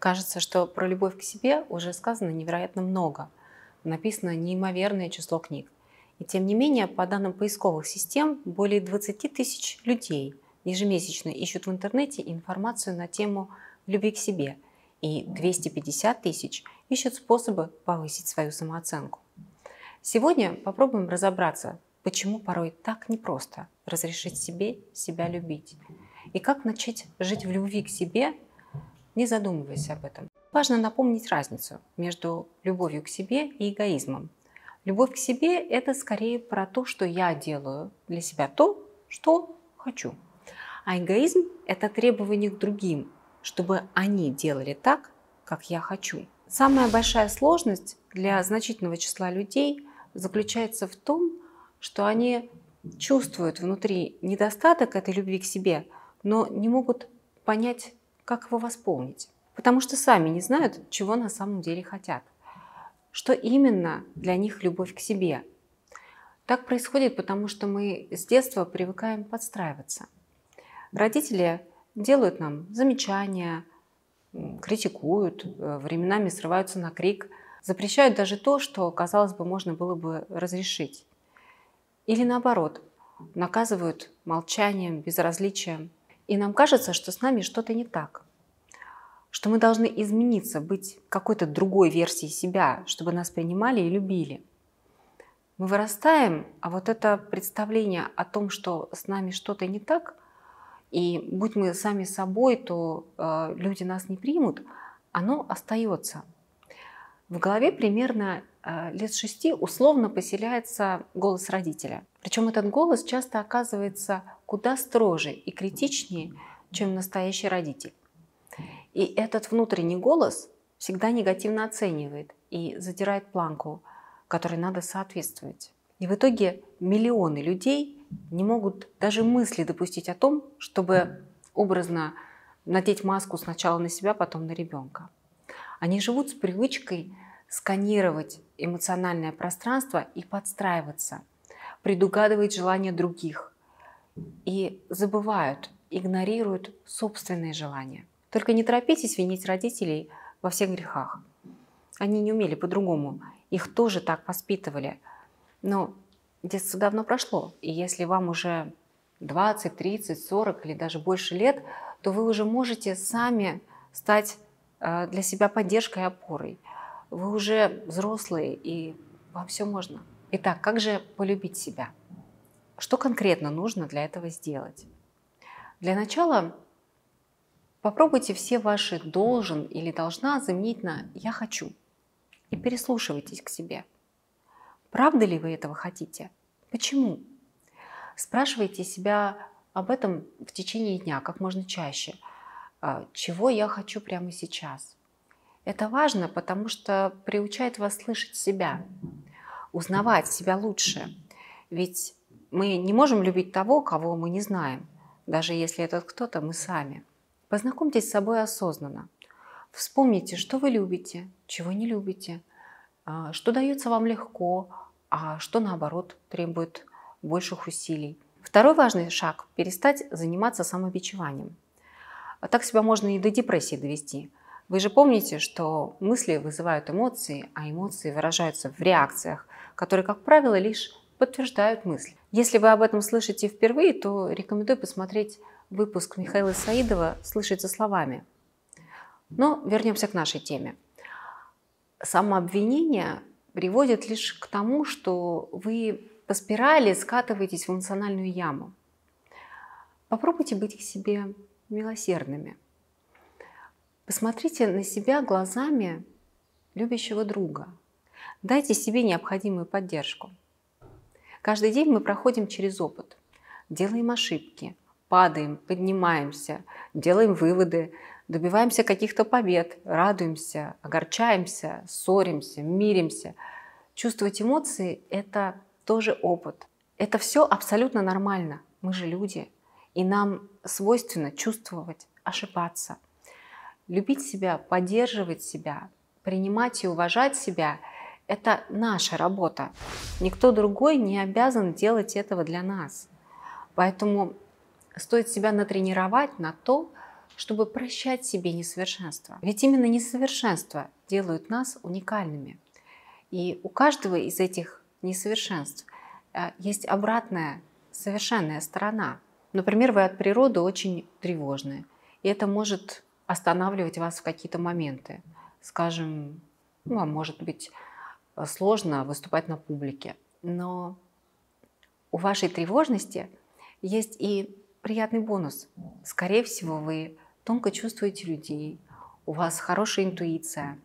Кажется, что про любовь к себе уже сказано невероятно много. Написано неимоверное число книг. И тем не менее, по данным поисковых систем, более 20 тысяч людей ежемесячно ищут в интернете информацию на тему любви к себе. И 250 тысяч ищут способы повысить свою самооценку. Сегодня попробуем разобраться, почему порой так непросто разрешить себе себя любить. И как начать жить в любви к себе не задумываясь об этом. Важно напомнить разницу между любовью к себе и эгоизмом. Любовь к себе – это скорее про то, что я делаю для себя то, что хочу. А эгоизм – это требование к другим, чтобы они делали так, как я хочу. Самая большая сложность для значительного числа людей заключается в том, что они чувствуют внутри недостаток этой любви к себе, но не могут понять, как его восполнить. Потому что сами не знают, чего на самом деле хотят. Что именно для них любовь к себе. Так происходит, потому что мы с детства привыкаем подстраиваться. Родители делают нам замечания, критикуют, э, временами срываются на крик, запрещают даже то, что, казалось бы, можно было бы разрешить. Или наоборот, наказывают молчанием, безразличием, и нам кажется, что с нами что-то не так, что мы должны измениться, быть какой-то другой версией себя, чтобы нас принимали и любили. Мы вырастаем, а вот это представление о том, что с нами что-то не так, и будь мы сами собой, то э, люди нас не примут, оно остается. В голове примерно э, лет шести условно поселяется голос родителя. Причем этот голос часто оказывается куда строже и критичнее, чем настоящий родитель. И этот внутренний голос всегда негативно оценивает и задирает планку, которой надо соответствовать. И в итоге миллионы людей не могут даже мысли допустить о том, чтобы образно надеть маску сначала на себя, потом на ребенка. Они живут с привычкой сканировать эмоциональное пространство и подстраиваться, предугадывать желания других, и забывают, игнорируют собственные желания. Только не торопитесь винить родителей во всех грехах. Они не умели по-другому. Их тоже так воспитывали. Но детство давно прошло. И если вам уже 20, 30, 40 или даже больше лет, то вы уже можете сами стать э, для себя поддержкой и опорой. Вы уже взрослые, и вам все можно. Итак, как же полюбить себя? Что конкретно нужно для этого сделать? Для начала попробуйте все ваши «должен» или «должна» заменить на «я хочу» и переслушивайтесь к себе. Правда ли вы этого хотите? Почему? Спрашивайте себя об этом в течение дня как можно чаще. А, чего я хочу прямо сейчас? Это важно, потому что приучает вас слышать себя, узнавать себя лучше. Ведь мы не можем любить того, кого мы не знаем, даже если этот кто-то мы сами. Познакомьтесь с собой осознанно. Вспомните, что вы любите, чего не любите, а, что дается вам легко, а что наоборот требует больших усилий. Второй важный шаг – перестать заниматься самобичеванием. А так себя можно и до депрессии довести. Вы же помните, что мысли вызывают эмоции, а эмоции выражаются в реакциях, которые, как правило, лишь подтверждают мысль. Если вы об этом слышите впервые, то рекомендую посмотреть выпуск Михаила Саидова «Слышать за словами». Но вернемся к нашей теме. Самообвинение приводит лишь к тому, что вы по спирали скатываетесь в эмоциональную яму. Попробуйте быть к себе милосердными. Посмотрите на себя глазами любящего друга. Дайте себе необходимую поддержку. Каждый день мы проходим через опыт, делаем ошибки, падаем, поднимаемся, делаем выводы, добиваемся каких-то побед, радуемся, огорчаемся, ссоримся, миримся. Чувствовать эмоции – это тоже опыт. Это все абсолютно нормально. Мы же люди. И нам свойственно чувствовать, ошибаться. Любить себя, поддерживать себя, принимать и уважать себя – это наша работа. Никто другой не обязан делать этого для нас. Поэтому стоит себя натренировать на то, чтобы прощать себе несовершенство. Ведь именно несовершенства делают нас уникальными. И у каждого из этих несовершенств э, есть обратная совершенная сторона. Например, вы от природы очень тревожны, и это может останавливать вас в какие-то моменты. Скажем, ну, а может быть сложно выступать на публике, но у вашей тревожности есть и приятный бонус. Скорее всего, вы тонко чувствуете людей, у вас хорошая интуиция.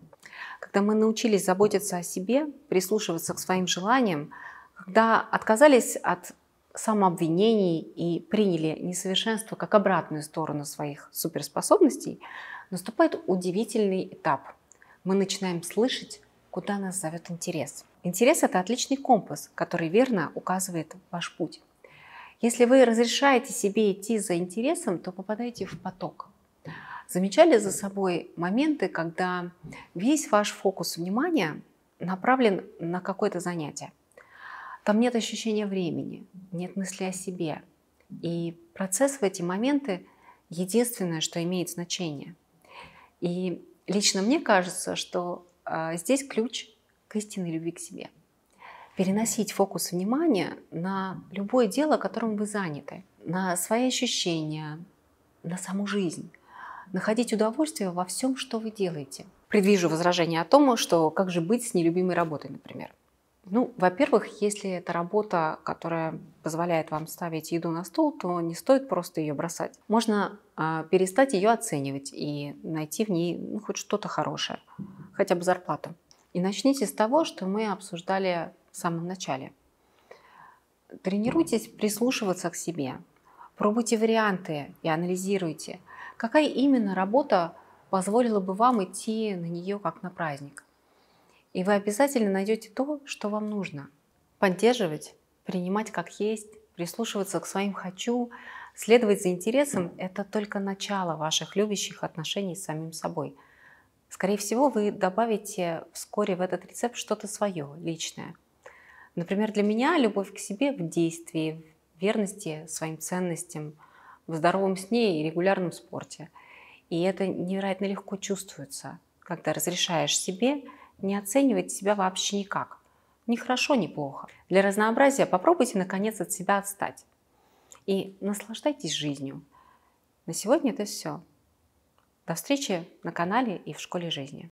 Когда мы научились заботиться о себе, прислушиваться к своим желаниям, когда отказались от самообвинений и приняли несовершенство как обратную сторону своих суперспособностей, наступает удивительный этап. Мы начинаем слышать, куда нас зовет интерес. Интерес – это отличный компас, который верно указывает ваш путь. Если вы разрешаете себе идти за интересом, то попадаете в поток. Замечали за собой моменты, когда весь ваш фокус внимания направлен на какое-то занятие. Там нет ощущения времени, нет мысли о себе. И процесс в эти моменты единственное, что имеет значение. И лично мне кажется, что здесь ключ к истинной любви к себе – переносить фокус внимания на любое дело, которым вы заняты, на свои ощущения, на саму жизнь. Находить удовольствие во всем, что вы делаете. Предвижу возражение о том, что как же быть с нелюбимой работой, например. Ну, во-первых, если это работа, которая позволяет вам ставить еду на стол, то не стоит просто ее бросать. Можно э, перестать ее оценивать и найти в ней ну, хоть что-то хорошее, хотя бы зарплату. И начните с того, что мы обсуждали в самом начале. Тренируйтесь прислушиваться к себе, пробуйте варианты и анализируйте, какая именно работа позволила бы вам идти на нее как на праздник. И вы обязательно найдете то, что вам нужно. Поддерживать, принимать как есть, прислушиваться к своим «хочу», следовать за интересом – это только начало ваших любящих отношений с самим собой. Скорее всего, вы добавите вскоре в этот рецепт что-то свое, личное – Например, для меня любовь к себе в действии, в верности своим ценностям, в здоровом сне и регулярном спорте. И это невероятно легко чувствуется, когда разрешаешь себе не оценивать себя вообще никак. Ни хорошо, ни плохо. Для разнообразия попробуйте наконец от себя отстать. И наслаждайтесь жизнью. На сегодня это все. До встречи на канале и в школе жизни.